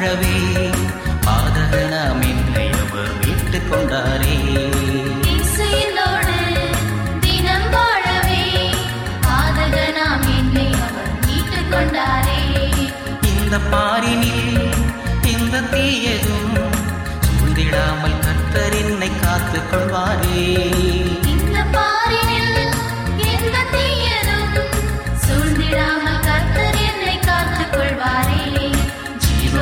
வாழவே. பாதகனாம் என்னை அவர் மீட்டுக் கொண்டாரே. இந்த பாரினில் இந்த தீயதும் சூழ்ந்திடாமல் கர்த்தர் என்னை காத்துக் கொள்வாரே. இந்த பாரினில் எந்த தீயதும்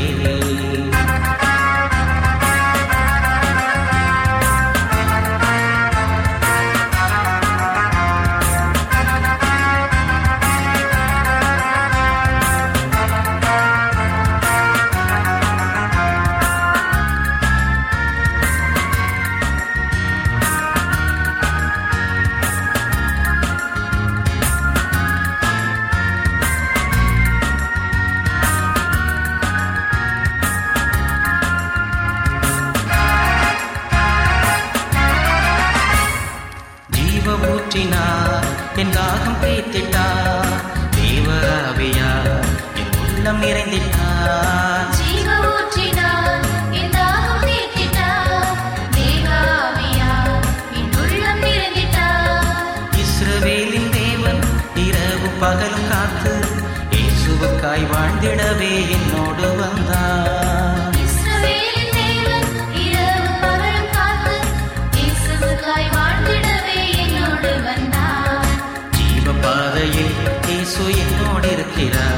இல்லை வாழ்ந்திடவே என்னோடு வந்தார் ஜீவ பாதையில் இயேசு என்னோடு இருக்கிறார்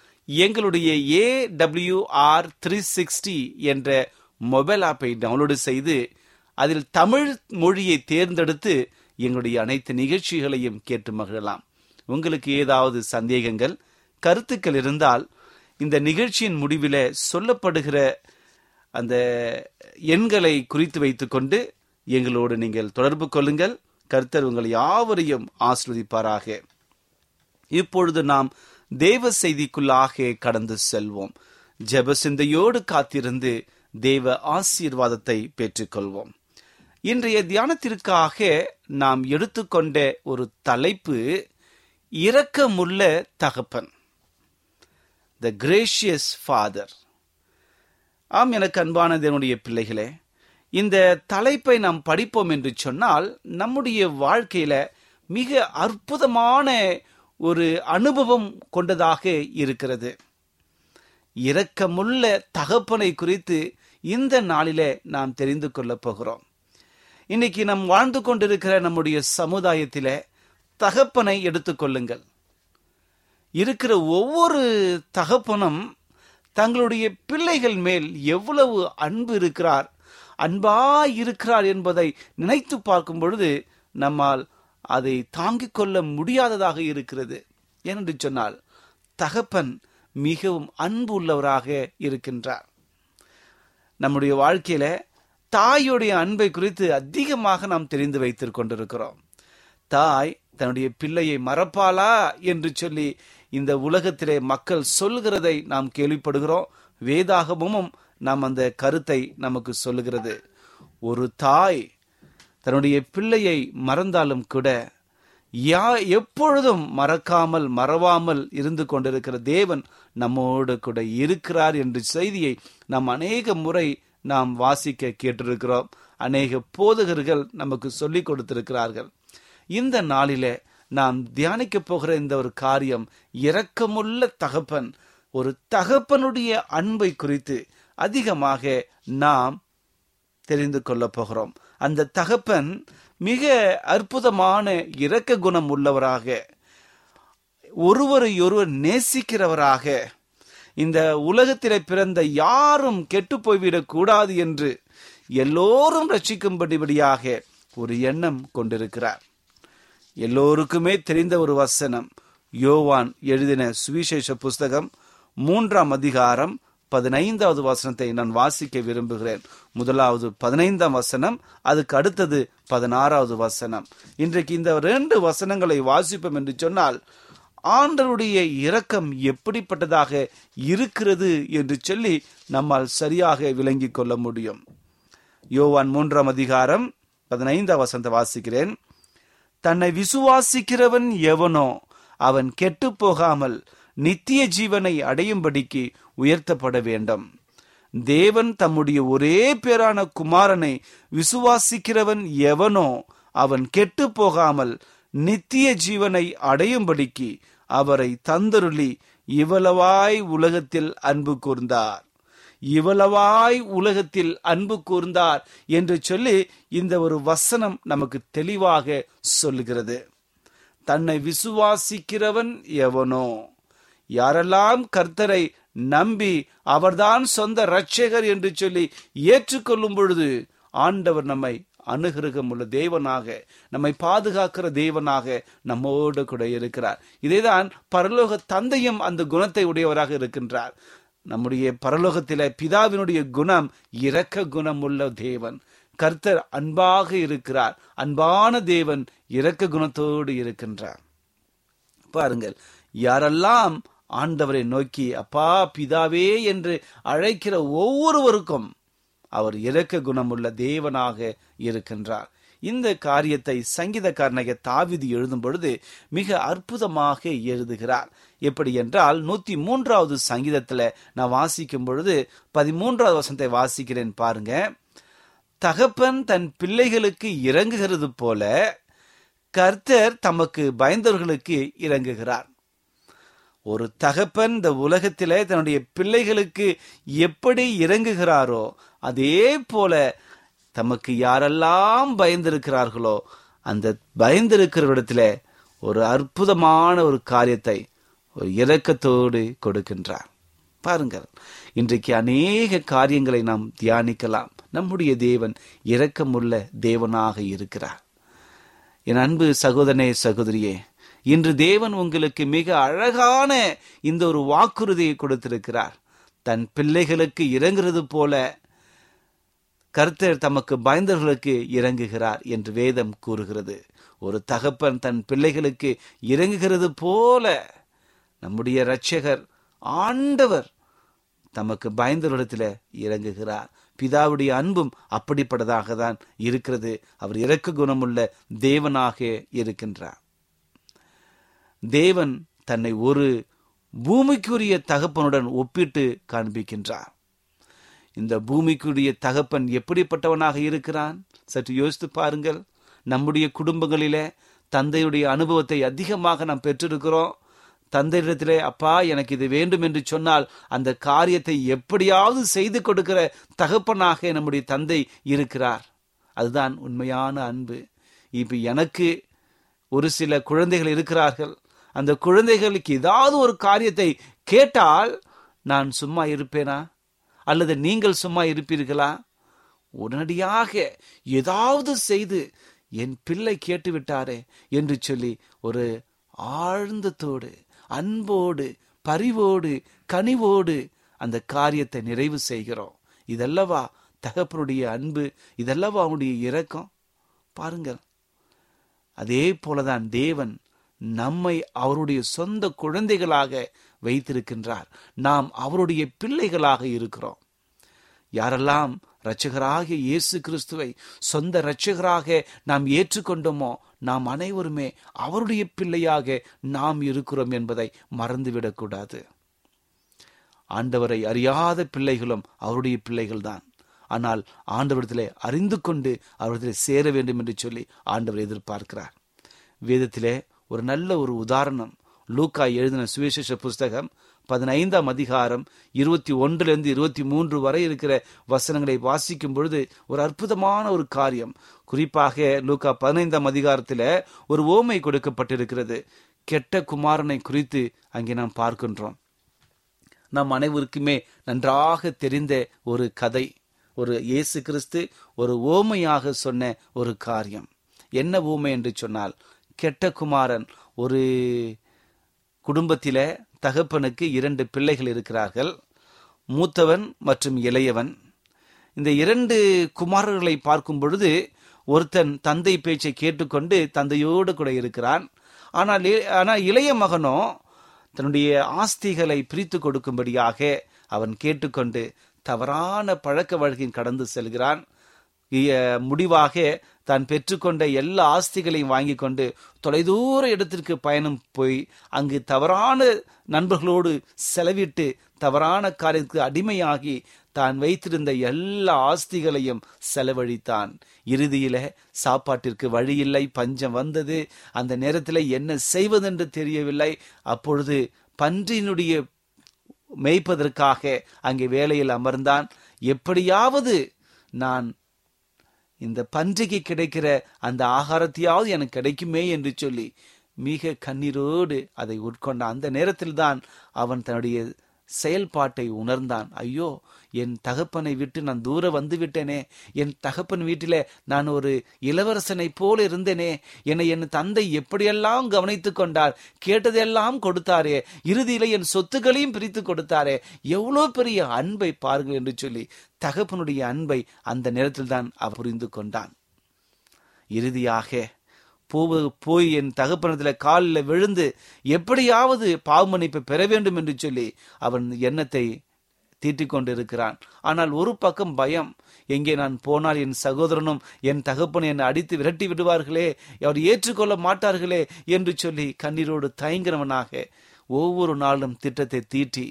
எங்களுடைய ஏ த்ரீ சிக்ஸ்டி என்ற மொபைல் ஆப்பை டவுன்லோடு செய்து அதில் தமிழ் மொழியை தேர்ந்தெடுத்து எங்களுடைய அனைத்து நிகழ்ச்சிகளையும் கேட்டு மகிழலாம். உங்களுக்கு ஏதாவது சந்தேகங்கள் கருத்துக்கள் இருந்தால் இந்த நிகழ்ச்சியின் முடிவில சொல்லப்படுகிற அந்த எண்களை குறித்து வைத்துக்கொண்டு எங்களோடு நீங்கள் தொடர்பு கொள்ளுங்கள். கர்த்தர் உங்கள் யாவரையும் ஆசிர்வதிப்பாராக. இப்பொழுது நாம் தேவ செய்திக்குள்ளாக கடந்து செல்வோம். ஜெப சிந்தையோடு காத்திருந்து தேவ ஆசீர்வாதத்தை பெற்றுக்கொள்வோம். இன்றைய தியானத்திற்காக நாம் எடுத்துக்கொண்ட ஒரு தலைப்பு இரக்கமுள்ள தகப்பன். த கிரேஷியஸ் ஃபாதர் ஆம் எனக்கு அன்பான தேவனுடைய பிள்ளைகளே இந்த தலைப்பை நாம் படிப்போம் என்று சொன்னால் நம்முடைய வாழ்க்கையில மிக அற்புதமான ஒரு அனுபவம் கொண்டதாக இருக்கிறது. இரக்கமுள்ள தகப்பனை குறித்து இந்த நாளிலே நாம் தெரிந்து கொள்ளப் போகிறோம். இன்னைக்கு நாம் வாழ்ந்து கொண்டிருக்கிற நம்முடைய சமுதாயத்தில தகப்பனை எடுத்துக்கொள்ளுங்கள் இருக்கிற ஒவ்வொரு தகப்பனும் தங்களுடைய பிள்ளைகள் மேல் எவ்வளவு அன்பு இருக்கிறார் அன்பா இருக்கிறார் என்பதை நினைத்து பார்க்கும் பொழுது நம்மால் அதை தாங்கிக் கொள்ள முடியாததாக இருக்கிறது ஏனென்று சொன்னால் தகப்பன் மிகவும் அன்பு உள்ளவராக இருக்கின்றார். நம்முடைய வாழ்க்கையில தாயுடைய அன்பை குறித்து அதிகமாக நாம் தெரிந்து வைத்துக் கொண்டிருக்கிறோம். தாய் தன்னுடைய பிள்ளையை மறப்பாளா என்று சொல்லி இந்த உலகத்திலே மக்கள் சொல்கிறதை நாம் கேள்விப்படுகிறோம். வேதாகமும் நாம் அந்த கருத்தை நமக்கு சொல்லுகிறது. ஒரு தாய் தன்னுடைய பிள்ளையை மறந்தாலும் கூட யா எப்பொழுதும் மறக்காமல் மறவாமல் இருந்து கொண்டிருக்கிற தேவன் நம்மோடு கூட இருக்கிறார் என்ற செய்தியை நாம் அநேக முறை நாம் வாசிக்க கேட்டிருக்கிறோம். அநேக போதகர்கள் நமக்கு சொல்லிக் கொடுத்திருக்கிறார்கள். இந்த நாளிலே நாம் தியானிக்க போகிற இந்த ஒரு காரியம் இரக்கமுள்ள தகப்பன் ஒரு தகப்பனுடைய அன்பை குறித்து அதிகமாக நாம் தெரிந்து கொள்ளப் போகிறோம். அந்த தகப்பன் மிக அற்புதமான இரக்க குணம் உள்ளவராக ஒருவரை ஒருவர் நேசிக்கிறவராக இந்த உலகத்திலே பிறந்த யாரும் கெட்டு போய்விடக் கூடாது என்று எல்லோரும் ரட்சிக்கும்படிபடியாக ஒரு எண்ணம் கொண்டிருக்கிறார். எல்லோருக்குமே தெரிந்த ஒரு வசனம் யோவான் எழுதின சுவிசேஷ புஸ்தகம் மூன்றாம் அதிகாரம் பதினைந்தாவது வசனத்தை நான் வாசிக்க விரும்புகிறேன். முதலாவது பதினைந்தாம் வசனம் அதுக்கு அடுத்தது பதினாறாவது வசனம். இன்றைக்கு இந்த ரெண்டு வசனங்களை வாசிப்போம் என்று சொன்னால் ஆண்டருடைய இரக்கம் எப்படிப்பட்டதாக இருக்கிறது என்று சொல்லி நம்மால் சரியாக விளங்கிக் கொள்ள முடியும். யோவான் மூன்றாம் அதிகாரம் பதினைந்தாம் வசனத்தை வாசிக்கிறேன். தன்னை விசுவாசிக்கிறவன் எவனோ அவன் கெட்டு போகாமல் நித்திய ஜீவனை அடையும்படிக்கு உயர்த்தப்பட வேண்டும். தேவன் தம்முடைய ஒரே பேரான குமாரனை விசுவாசிக்கிறவன் எவனோ அவன் கெட்டு போகாமல் நித்திய ஜீவனை அடையும்படிக்கு அவரை தந்தருளி இவ்வளவாய் உலகத்தில் அன்பு கூர்ந்தார். இவ்வளவாய் உலகத்தில் அன்பு கூர்ந்தார் என்று சொல்லி இந்த ஒரு வசனம் நமக்கு தெளிவாக சொல்லுகிறது. தன்னை விசுவாசிக்கிறவன் எவனோ? யாரெல்லாம் கர்த்தரை நம்பி அவர்தான் சொந்த ரட்சகர் என்று சொல்லி ஏற்றுக்கொள்ளும் பொழுது ஆண்டவர் நம்மை அனுகிரகம் உள்ள தேவனாக நம்மை பாதுகாக்கிற தேவனாக நம்மோடு கூட இருக்கிறார். இதேதான் பரலோக தந்தையும் அந்த குணத்தை உடையவராக இருக்கின்றார். நம்முடைய பரலோகத்தில பிதாவினுடைய குணம் இரக்க குணம் உள்ள தேவன். கர்த்தர் அன்பாக இருக்கிறார். அன்பான தேவன் இரக்க குணத்தோடு இருக்கின்றார். பாருங்கள் யாரெல்லாம் ஆண்டவரை நோக்கி அப்பா பிதாவே என்று அழைக்கிற ஒவ்வொருவருக்கும் அவர் இறக்க குணமுள்ள தேவனாக இருக்கின்றார். இந்த காரியத்தை சங்கீதக்காரனாக தாவிதி எழுதும் பொழுது மிக அற்புதமாக எழுதுகிறார். எப்படி என்றால் நூத்தி மூன்றாவது சங்கீதத்துல நான் வாசிக்கும் பொழுது பதிமூன்றாவது வசனத்தை வாசிக்கிறேன் பாருங்க. தகப்பன் தன் பிள்ளைகளுக்கு இறங்குகிறது போல கர்த்தர் தமக்கு பயந்தவர்களுக்கு இறங்குகிறார். ஒரு தகப்பன் இந்த உலகத்திலே தன்னுடைய பிள்ளைகளுக்கு எப்படி இறங்குகிறாரோ அதே போல தமக்கு யாரெல்லாம் பயந்திருக்கிறார்களோ அந்த பயந்திருக்கிறவரிடத்துல ஒரு அற்புதமான ஒரு காரியத்தை ஒரு இரக்கத்தோடு கொடுக்கின்றார். பாருங்கள் இன்றைக்கு அநேக காரியங்களை நாம் தியானிக்கலாம். நம்முடைய தேவன் இரக்கமுள்ள தேவனாக இருக்கிறார். என் அன்பு சகோதரனே சகோதரியே இன்று தேவன் உங்களுக்கு மிக அழகான இந்த ஒரு வாக்குறுதியை கொடுத்திருக்கிறார். தன் பிள்ளைகளுக்கு இறங்குறது போல கர்த்தர் தமக்கு பயந்தவர்களுக்கு இறங்குகிறார் என்று வேதம் கூறுகிறது. ஒரு தகப்பன் தன் பிள்ளைகளுக்கு இறங்குகிறது போல நம்முடைய இரட்சகர் ஆண்டவர் தமக்கு பயந்தவரிடத்தில் இறங்குகிறார். பிதாவுடைய அன்பும் அப்படிப்பட்டதாக தான் இருக்கிறது. அவர் இறக்க குணமுள்ள தேவனாக இருக்கின்றார். தேவன் தன்னை ஒரு பூமிக்குரிய தகப்பனுடன் ஒப்பிட்டு காண்பிக்கின்றார். இந்த பூமிக்குரிய தகப்பன் எப்படிப்பட்டவனாக இருக்கிறான்? சற்று யோசித்து பாருங்கள். நம்முடைய குடும்பங்களிலே தந்தையுடைய அனுபவத்தை அதிகமாக நாம் பெற்றிருக்கிறோம். தந்தையிடத்திலே அப்பா எனக்கு இது வேண்டும் என்று சொன்னால் அந்த காரியத்தை எப்படியாவது செய்து கொடுக்கிற தகப்பனாக நம்முடைய தந்தை இருக்கிறார். அதுதான் உண்மையான அன்பு. இப்ப எனக்கு ஒரு சில குழந்தைகள் இருக்கிறார்கள். அந்த குழந்தைகளுக்கு ஏதாவது ஒரு காரியத்தை கேட்டால் நான் சும்மா இருப்பேனா? அல்லது நீங்கள் சும்மா இருப்பீர்களா? உடனடியாக ஏதாவது செய்து என் பிள்ளை கேட்டு விட்டாரே என்று சொல்லி ஒரு ஆழ்ந்தத்தோடு அன்போடு பரிவோடு கனிவோடு அந்த காரியத்தை நிறைவு செய்கிறோம். இதல்லவா தகப்பனுடைய அன்பு இதல்லவா அவனுடைய இரக்கம்? பாருங்கள். அதே போலதான் தேவன் நம்மை அவருடைய சொந்த குழந்தைகளாக வைத்திருக்கின்றார். நாம் அவருடைய பிள்ளைகளாக இருக்கிறோம். யாரெல்லாம் இரட்சகராகிய இயேசு கிறிஸ்துவை சொந்த இரட்சகராக நாம் ஏற்றுக்கொண்டோமோ நாம் அனைவருமே அவருடைய பிள்ளையாக நாம் இருக்கிறோம் என்பதை மறந்துவிடக்கூடாது. ஆண்டவரை அறியாத பிள்ளைகளும் அவருடைய பிள்ளைகள்தான். ஆனால் ஆண்டவரிடத்திலே அறிந்து கொண்டு அவரிடத்திலே சேர வேண்டும் என்று சொல்லி ஆண்டவர் எதிர்பார்க்கிறார். வேதத்திலே ஒரு நல்ல ஒரு உதாரணம். லூக்கா எழுதின சுவிசேஷ புஸ்தகம் பதினைந்தாம் அதிகாரம் இருபத்தி ஒன்றிலிருந்து இருபத்தி மூன்று வரை இருக்கிற வசனங்களை வாசிக்கும் பொழுது ஒரு அற்புதமான ஒரு காரியம். குறிப்பாக லூக்கா பதினைந்தாம் அதிகாரத்தில் ஒரு ஓமை கொடுக்கப்பட்டிருக்கிறது. கெட்ட குமாரனை குறித்து அங்கே நாம் பார்க்கின்றோம். நம் அனைவருக்குமே நன்றாக தெரிந்த ஒரு கதை ஒரு இயேசு கிறிஸ்து ஒரு ஓமையாக சொன்ன ஒரு காரியம். என்ன ஊமை என்று சொன்னால் கெட்ட குமாரன் ஒரு குடும்பத்தில தகப்பனுக்கு இரண்டு பிள்ளைகள் இருக்கிறார்கள். மூத்தவன் மற்றும் இளையவன். இந்த இரண்டு குமாரர்களை பார்க்கும் பொழுது ஒருத்தன் தந்தை பேச்சை கேட்டுக்கொண்டு தந்தையோடு கூட இருக்கிறான். ஆனால் ஆனால் இளைய மகனோ தன்னுடைய ஆஸ்திகளை பிரித்து கொடுக்கும்படியாக அவன் கேட்டுக்கொண்டு தவறான பழக்க வழக்கின் கடந்து செல்கிறான். முடிவாக தான் பெற்றுக்கொண்ட எல்லா ஆஸ்திகளையும் வாங்கி கொண்டு தொலைதூர இடத்திற்கு பயணம் போய் அங்கு தவறான நண்பர்களோடு செலவிட்டு தவறான காரியத்துக்கு அடிமையாகி தான் வைத்திருந்த எல்லா ஆஸ்திகளையும் செலவழித்தான். இறுதியில சாப்பாட்டிற்கு வழியில்லை பஞ்சம் வந்தது. அந்த நேரத்தில் என்ன செய்வதென்று தெரியவில்லை. அப்பொழுது பன்றியினுடைய மேய்ப்பதற்காக அங்கே வேலையில் அமர்ந்தான். எப்படியாவது நான் இந்த பன்றிக்கு கிடைக்கிற அந்த ஆகாரத்தையாவது எனக்கு கிடைக்குமே என்று சொல்லி மிக கண்ணீரோடு அதை உட்கொண்ட அந்த நேரத்தில்தான் அவன் தன்னுடைய செயல்பாட்டை உணர்ந்தான். ஐயோ என் தகப்பனை விட்டு நான் தூர வந்து விட்டேனே என் தகப்பன் வீட்டில நான் ஒரு இளவரசனை போல இருந்தேனே. என்னை என் தந்தை எப்படியெல்லாம் கவனித்துக் கொண்டார் கேட்டதெல்லாம் கொடுத்தாரே. இறுதியில என் சொத்துக்களையும் பிரித்து கொடுத்தாரே. எவ்வளவு பெரிய அன்பை பாருங்கள் என்று சொல்லி தகப்பனுடைய அன்பை அந்த நேரத்தில் தான் அவர் புரிந்து கொண்டான். இறுதியாக போவு போய் என் தகப்பனத்தில் காலில் விழுந்து எப்படியாவது பாவமன்னிப்பை பெற வேண்டும் என்று சொல்லி அவன் எண்ணத்தை தீட்டிக் கொண்டிருக்கிறான் ஆனால் ஒரு பக்கம் பயம் எங்கே நான் போனால் என் சகோதரனும் என் தகப்பன் என்னை அடித்து விரட்டி விடுவார்களே அவர் ஏற்றுக்கொள்ள மாட்டார்களே என்று சொல்லி கண்ணீரோடு தயங்கிறவனாக ஒவ்வொரு நாளும் திட்டத்தை தீட்டி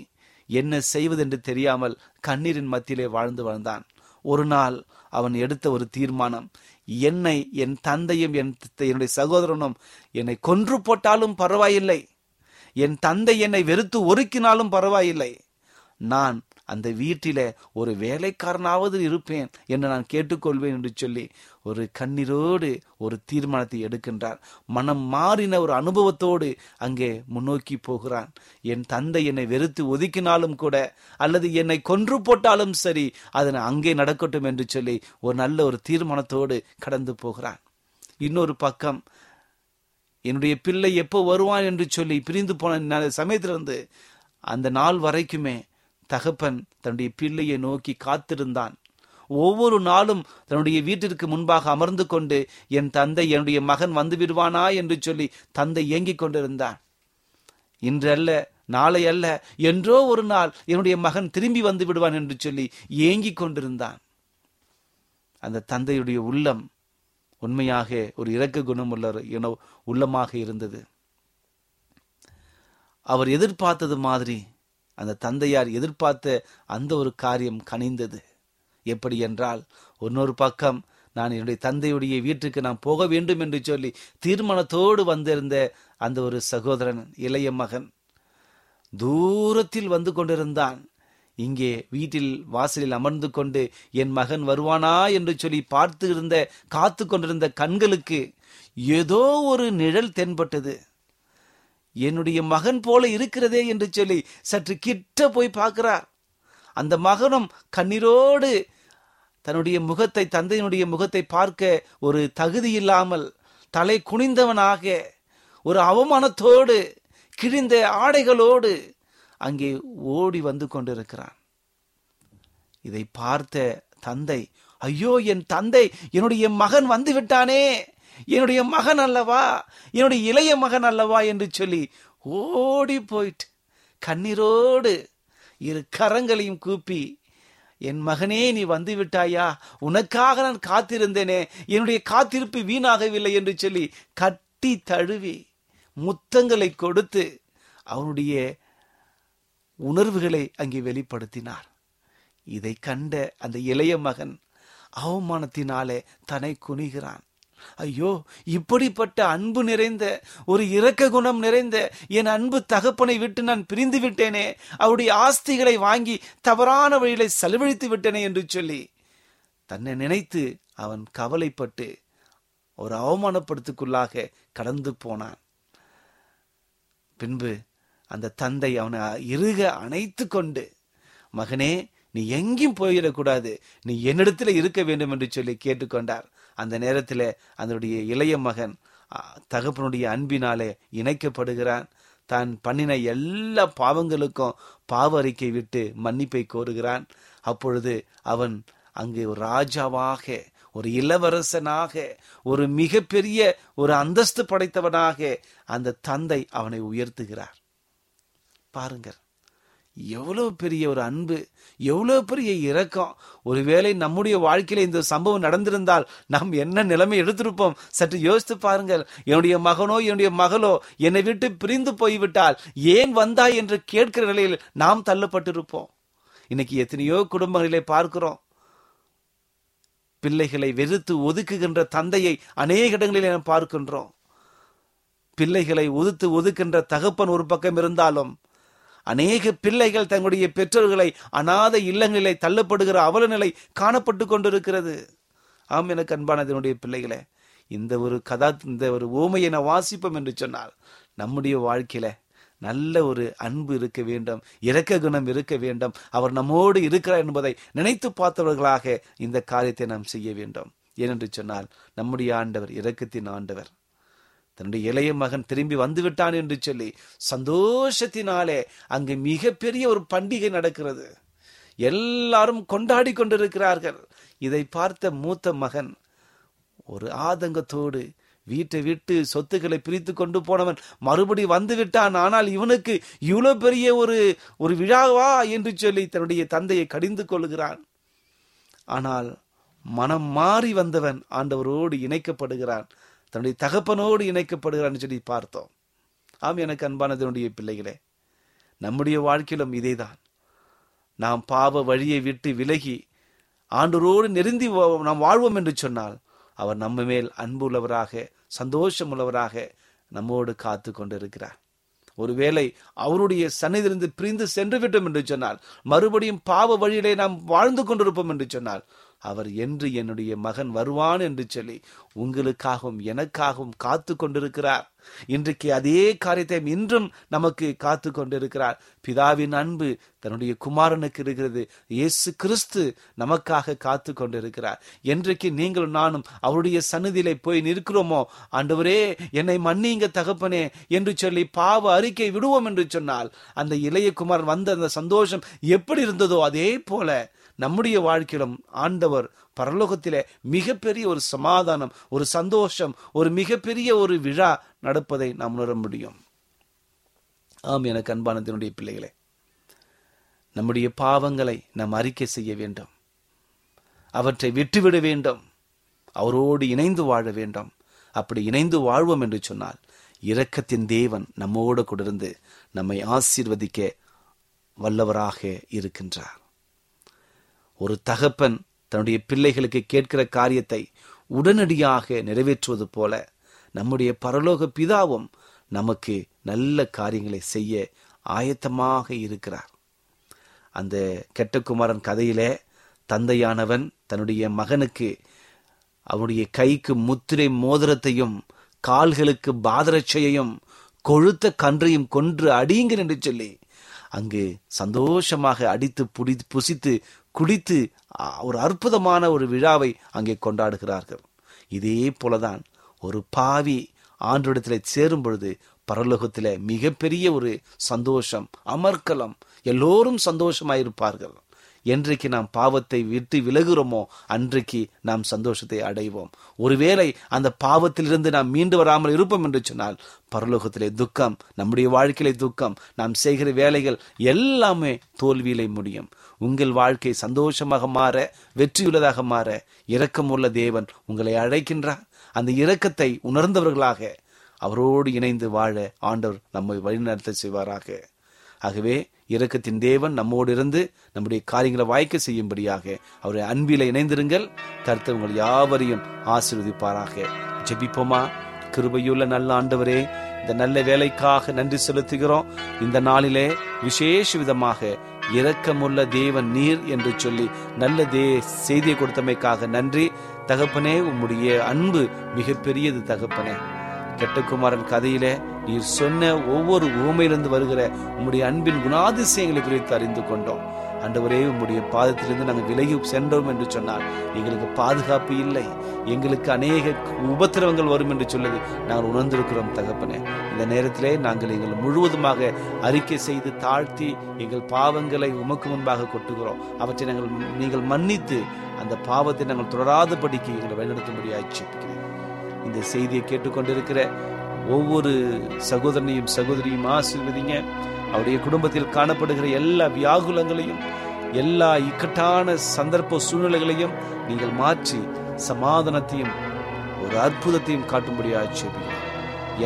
என்ன செய்வதென்று தெரியாமல் கண்ணீரின் மத்தியிலே வாழ்ந்து வாழ்ந்தான். ஒரு நாள் அவன் எடுத்த ஒரு தீர்மானம் என்னை என் தந்தையும் என் த- என்னுடைய சகோதரனும் என்னை கொன்று போட்டாலும் பரவாயில்லை. என் தந்தை என்னை வெறுத்து ஒருக்கினாலும் பரவாயில்லை. நான் அந்த வீட்டில ஒரு வேலைக்காரனாவது இருப்பேன் என்று நான் கேட்டுக்கொள்வேன் என்று சொல்லி ஒரு கண்ணீரோடு ஒரு தீர்மானத்தை எடுக்கின்றார். மனம் மாறின ஒரு அனுபவத்தோடு அங்கே முன்னோக்கி போகிறான். என் தந்தை என்னை வெறுத்து ஒதுக்கினாலும் கூட அல்லது என்னை கொன்று போட்டாலும் சரி அதனை அங்கே நடக்கட்டும் என்று சொல்லி ஒரு நல்ல ஒரு தீர்மானத்தோடு கடந்து போகிறான். இன்னொரு பக்கம் என்னுடைய பிள்ளை எப்போ வருவான் என்று சொல்லி பிரிந்து போன சமயத்திலிருந்து அந்த நாள் வரைக்குமே தகப்பன் தன்னுடைய பிள்ளையை நோக்கி காத்திருந்தான். ஒவ்வொரு நாளும் தன்னுடைய வீட்டிற்கு முன்பாக அமர்ந்து கொண்டு என் தந்தை என்னுடைய மகன் வந்து விடுவானா என்று சொல்லி தந்தை இயங்கிக் கொண்டிருந்தான். இன்று அல்ல நாளை அல்ல என்றோ ஒரு நாள் என்னுடைய மகன் திரும்பி வந்து விடுவான் என்று சொல்லி ஏங்கிக் கொண்டிருந்தான். அந்த தந்தையுடைய உள்ளம் உண்மையாக ஒரு இரக்க குணமுள்ள உள்ள உள்ளமாக இருந்தது. அவர் எதிர்பார்த்தது மாதிரி அந்த தந்தையார் எதிர்பார்த்த அந்த ஒரு காரியம் கனிந்தது. எப்படி என்றால் இன்னொரு பக்கம் நான் என்னுடைய தந்தையுடைய வீட்டுக்கு நான் போக வேண்டும் என்று சொல்லி தீர்மானத்தோடு வந்திருந்த அந்த ஒரு சகோதரன் இளைய மகன் தூரத்தில் வந்து கொண்டிருந்தான். இங்கே வீட்டில் வாசலில் அமர்ந்து கொண்டு என் மகன் வருவானா என்று சொல்லி பார்த்து இருந்த காத்து கொண்டிருந்த கண்களுக்கு ஏதோ ஒரு நிழல் தென்பட்டது. என்னுடைய மகன் போல இருக்கிறதே என்று சொல்லி சற்று கிட்ட போய் பார்க்கிறார். அந்த மகனும் கண்ணீரோடு தன்னுடைய முகத்தை தந்தையினுடைய முகத்தை பார்க்க ஒரு தகுதி இல்லாமல் தலை குனிந்தவனாக ஒரு அவமானத்தோடு கிழிந்த ஆடைகளோடு அங்கே ஓடி வந்து கொண்டிருக்கிறான். இதை பார்த்த தந்தை ஐயோ என் தந்தை என்னுடைய மகன் வந்து விட்டானே! என்னுடைய மகன் அல்லவா? என்னுடைய இளைய மகன் அல்லவா என்று சொல்லி ஓடி போயிட்டு கண்ணீரோடு இரு கரங்களையும் கூப்பி என் மகனே நீ வந்து விட்டாயா உனக்காக நான் காத்திருந்தேனே. என்னுடைய காத்திருப்பு வீணாகவில்லை என்று சொல்லி கட்டி தழுவி முத்தங்களை கொடுத்து அவனுடைய உணர்வுகளை அங்கே வெளிப்படுத்தினார். இதை கண்ட அந்த இளைய மகன் அவமானத்தினாலே தன்னை குனிகிறான். ஐயோ இப்படிப்பட்ட அன்பு நிறைந்த ஒரு இரக்க குணம் நிறைந்த என் அன்பு தகப்பனை விட்டு நான் பிரிந்து விட்டேனே அவருடைய ஆஸ்திகளை வாங்கி தவறான வழியில செலவழித்து விட்டேனே என்று சொல்லி தன்னை நினைத்து அவன் கவலைப்பட்டு ஒரு அவமானப்படுத்துக்குள்ளாக கடந்து போனான். பின்பு அந்த தந்தை அவனை இறுக அணைத்து கொண்டு மகனே நீ எங்கேயும் போயிடக்கூடாது. நீ என்னிடத்துல இருக்க வேண்டும் என்று சொல்லி கேட்டுக்கொண்டார். அந்த நேரத்தில் அதனுடைய இளைய மகன் தகப்பனுடைய அன்பினாலே இணைக்கப்படுகிறான். தான் பண்ணின எல்லா பாவங்களுக்கும் பாவ அறிக்கை விட்டு மன்னிப்பை கோருகிறான். அப்பொழுது அவன் அங்கு ஒரு ராஜாவாக ஒரு இளவரசனாக ஒரு மிகப்பெரிய ஒரு அந்தஸ்து படைத்தவனாக அந்த தந்தை அவனை உயர்த்துகிறார். பாருங்கள். எவ்வளவு பெரிய ஒரு அன்பு எவ்வளவு பெரிய இரக்கம். ஒருவேளை நம்முடைய வாழ்க்கையில இந்த சம்பவம் நடந்திருந்தால் நாம் என்ன நிலைமை எடுத்திருப்போம்? சற்று யோசித்து பாருங்கள். என்னுடைய மகனோ என்னுடைய மகளோ என்னை விட்டு பிரிந்து போய்விட்டால் ஏன் வந்தாய் என்று கேட்கிற நிலையில் நாம் தள்ளப்பட்டிருப்போம். இன்னைக்கு எத்தனையோ குடும்பங்களிலே பார்க்கிறோம். பிள்ளைகளை வெறுத்து ஒதுக்குகின்ற தந்தையை அநேக இடங்களில் பார்க்கின்றோம். பிள்ளைகளை ஒதுத்து ஒதுக்கின்ற தகப்பன் ஒரு பக்கம் இருந்தாலும் அநேக பிள்ளைகள் தங்களுடைய பெற்றோர்களை அநாத இல்லங்களிலே தள்ளப்படுகிற அவல நிலை காணப்பட்டு கொண்டிருக்கிறது. ஆம் எனக்கு அன்பானதனுடைய பிள்ளைகளே இந்த ஒரு கதா இந்த ஒரு ஓமையை நான் வாசிப்போம் என்று சொன்னால் நம்முடைய வாழ்க்கையில நல்ல ஒரு அன்பு இருக்க வேண்டும் இரக்க குணம் இருக்க வேண்டும். அவர் நம்மோடு இருக்கிறார் என்பதை நினைத்து பார்த்தவர்களாக இந்த காரியத்தை நாம் செய்ய வேண்டும். ஏனென்று சொன்னால் நம்முடைய ஆண்டவர் இரக்கத்தின் ஆண்டவர். தன்னுடைய இளைய மகன் திரும்பி வந்து விட்டான் என்று சொல்லி சந்தோஷத்தினாலே அங்கு மிகப்பெரிய ஒரு பண்டிகை நடக்கிறது. எல்லாரும் கொண்டாடி கொண்டிருக்கிறார்கள். இதை பார்த்த மூத்த மகன் ஒரு ஆதங்கத்தோடு வீட்டை விட்டு சொத்துக்களை பிரித்து கொண்டு போனவன் மறுபடி வந்து விட்டான் ஆனால் இவனுக்கு இவ்வளோ பெரிய ஒரு ஒரு விழாவா என்று சொல்லி தன்னுடைய தந்தையை கடிந்து கொள்கிறான். ஆனால் மனம் மாறி வந்தவன் ஆண்டவரோடு இணைக்கப்படுகிறான். தன்னுடைய தகப்பனோடு இணைக்கப்படுகிறான்னு சொல்லி பார்த்தோம். ஆம் எனக்கு அன்பானதனுடைய பிள்ளைகளே நம்முடைய வாழ்க்கையிலும் இதேதான். நாம் பாவ வழியை விட்டு விலகி ஆண்டவரோடு நெருந்தி வா- நாம் வாழ்வோம் என்று சொன்னால் அவர் நம்ம மேல் அன்பு உள்ளவராக சந்தோஷம் உள்ளவராக நம்மோடு காத்து கொண்டு இருக்கிறார் ஒருவேளை அவருடைய சன்னிதிலிருந்து பிரிந்து சென்று விட்டோம் என்று சொன்னால் மறுபடியும் பாவ வழியிலே நாம் வாழ்ந்து கொண்டிருப்போம் என்று சொன்னால் அவர் என்று என்னுடைய மகன் வருவான் என்று சொல்லி உங்களுக்காகவும் எனக்காகவும் காத்து கொண்டிருக்கிறார். இன்றைக்கு அதே காரியத்தை இன்றும் நமக்கு காத்து கொண்டிருக்கிறார். பிதாவின் அன்பு தன்னுடைய குமாரனுக்கு இருக்கிறது. இயேசு கிறிஸ்து நமக்காக காத்து கொண்டிருக்கிறார். என்றைக்கு நீங்களும் நானும் அவருடைய சன்னதியிலே போய் நிற்கிறோமோ ஆண்டவரே என்னை மன்னிங்க தகப்பனே என்று சொல்லி பாவ அறிக்கை விடுவோம் என்று சொன்னால் அந்த இளைய குமாரன் வந்த அந்த சந்தோஷம் எப்படி இருந்ததோ அதே போல நம்முடைய வாழ்க்கையிலும் ஆண்டவர் பரலோகத்திலே மிகப்பெரிய ஒரு சமாதானம் ஒரு சந்தோஷம் ஒரு மிகப்பெரிய ஒரு விழா நடப்பதை நாம் உணர முடியும். ஆம் எனக்கு கண்பானத்தினுடைய பிள்ளைகளே நம்முடைய பாவங்களை நாம் அறிக்கை செய்ய வேண்டும். அவற்றை விட்டுவிட வேண்டும். அவரோடு இணைந்து வாழ வேண்டும். அப்படி இணைந்து வாழ்வோம் என்று சொன்னால் இரக்கத்தின் தேவன் நம்மோடு கொண்டிருந்து நம்மை ஆசீர்வதிக்க வல்லவராக இருக்கின்றார். ஒரு தகப்பன் தன்னுடைய பிள்ளைகளுக்கு கேட்கிற காரியத்தை உடனடியாக நிறைவேற்றுவது போல நம்முடைய பரலோக பிதாவும் நமக்கு நல்ல காரியங்களை செய்ய ஆயத்தமாக இருக்கிறார். அந்த கெட்டகுமாரன் கதையிலே தந்தையானவன் தன்னுடைய மகனுக்கு அவனுடைய கைக்கு முத்திரை மோதிரத்தையும் கால்களுக்கு பாதரட்சையையும் கொழுத்த கன்றையும் கொன்று அடியுங்கள் என்று சொல்லி அங்கு சந்தோஷமாக அடித்து புடி புசித்து குடித்து ஒரு அற்புதமான ஒரு விழாவை அங்கே கொண்டாடுகிறார்கள். இதே போலதான் ஒரு பாவி ஆண்டோடத்தில் சேரும் பொழுது பரலோகத்தில் மிகப்பெரிய ஒரு சந்தோஷம் அமர்க்கலம் எல்லோரும் சந்தோஷமாயிருப்பார்கள். என்றைக்கு நாம் பாவத்தை விட்டு விலகுறோமோ அன்றைக்கு நாம் சந்தோஷத்தை அடைவோம். ஒருவேளை அந்த பாவத்திலிருந்து நாம் மீண்டு வராமல் இருப்போம் என்று சொன்னால் பரலோகத்திலே துக்கம் நம்முடைய வாழ்க்கையிலே துக்கம் நாம் செய்கிற வேலைகள் எல்லாமே தோல்வியிலே முடியும். உங்கள் வாழ்க்கை சந்தோஷமாக மாற வெற்றியுள்ளதாக மாற இரக்கமுள்ள தேவன் உங்களை அழைக்கின்றார். அந்த இரக்கத்தை உணர்ந்தவர்களாக அவரோடு இணைந்து வாழ ஆண்டவர் நம்மை வழிநடத்த செய்வாராக. ஆகவே இரக்கத்தின் தேவன் நம்மோடு இருந்து நம்முடைய காரியங்களை வாய்க்க செய்யும்படியாக அவருடைய அன்பில இணைந்திருங்கள். கர்த்தர் உங்கள் யாவரையும் ஆசீர்வதிப்பாராக. ஜெபிப்போமா? கிருபையுள்ள நல்ல ஆண்டவரே இந்த நல்ல வேலைக்காக நன்றி செலுத்துகிறோம். இந்த நாளிலே விசேஷ விதமாக இரக்கமுள்ள தேவன் நீர் என்று சொல்லி நல்ல தே செய்தியை கொடுத்தமைக்காக நன்றி. தகப்பனே உம்முடைய அன்பு மிகப்பெரியது தகப்பனே. கெட்டகுமாரன் கதையிலே நீர் சொன்ன ஒவ்வொரு ஊமையிலிருந்து வருகிற உம்முடைய அன்பின் குணாதிசயங்களை குறித்து அறிந்து கொண்டோம். ஆண்டவரே உம்முடைய பாதத்திலிருந்து நாங்கள் விலகி சென்றோம் என்று சொன்னார் எங்களுக்கு பாதுகாப்பு இல்லை. எங்களுக்கு அநேக உபத்திரவங்கள் வரும் என்று சொல்லுது நாங்கள் உணர்ந்திருக்கிறோம் தகப்பனே. இந்த நேரத்திலே நாங்கள் எங்கள் முழுவதுமாக அறிக்கை செய்து தாழ்த்தி எங்கள் பாவங்களை உமக்கு முன்பாக கொட்டுகிறோம். அவற்றை நாங்கள் நீங்கள் மன்னித்து அந்த பாவத்தை நாங்கள் தொடராதபடிக்கு எங்களை வழிநடத்தும்படி ஆட்சிப்பிக்கிறேன் இந்த செய்தியை கேட்டுக்கொண்டிருக்கிற ஒவ்வொரு சகோதரனையும் சகோதரியும் ஆசிர்வதிங்க. அவருடைய குடும்பத்தில் காணப்படுகிற எல்லா வியாகுலங்களையும் எல்லா இக்கட்டான சந்தர்ப்ப சூழ்நிலைகளையும் நீங்கள் மாற்றி சமாதானத்தையும் ஒரு அற்புதத்தையும் காட்டும்படியாக ஆட்சேபிக்கிறேன்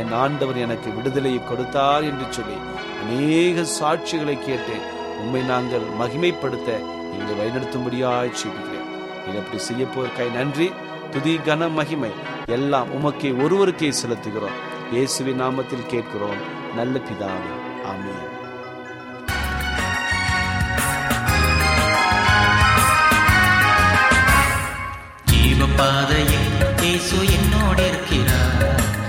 என் ஆண்டவர் எனக்கு விடுதலையை கொடுத்தார் என்று சொல்லி அநேக சாட்சிகளை கேட்டு உண்மை நாங்கள் மகிமைப்படுத்த நீங்கள் வழிநடத்தும்படியாய் செய்கிறேன் நீங்க அப்படி செய்ய போவதற்காய் நன்றி துதி கன மகிமை எல்லாம் உமக்கே ஒருவருக்கே செலுத்துகிறோம். இயேசுவின் நாமத்தில் கேட்கிறோம். நல்ல பிதாவே ஆமீன். பாதையில் இயேசு என்னோடு இருக்கிறார்.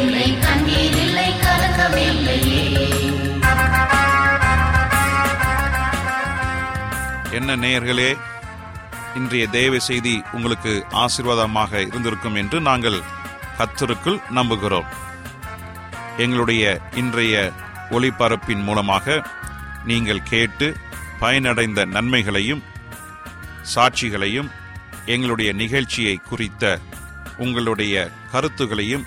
இல்லை, கண்ணீர் இல்லை, என்ன நேயர்களே இன்றைய தேவ செய்தி உங்களுக்கு ஆசீர்வாதமாக இருந்திருக்கும் என்று நாங்கள் கத்தருக்குள் நம்புகிறோம். எங்களுடைய இன்றைய ஒளிபரப்பின் மூலமாக நீங்கள் கேட்டு பயனடைந்த நன்மைகளையும் சாட்சிகளையும் எங்களுடைய நிகழ்ச்சியை குறித்த உங்களுடைய கருத்துகளையும்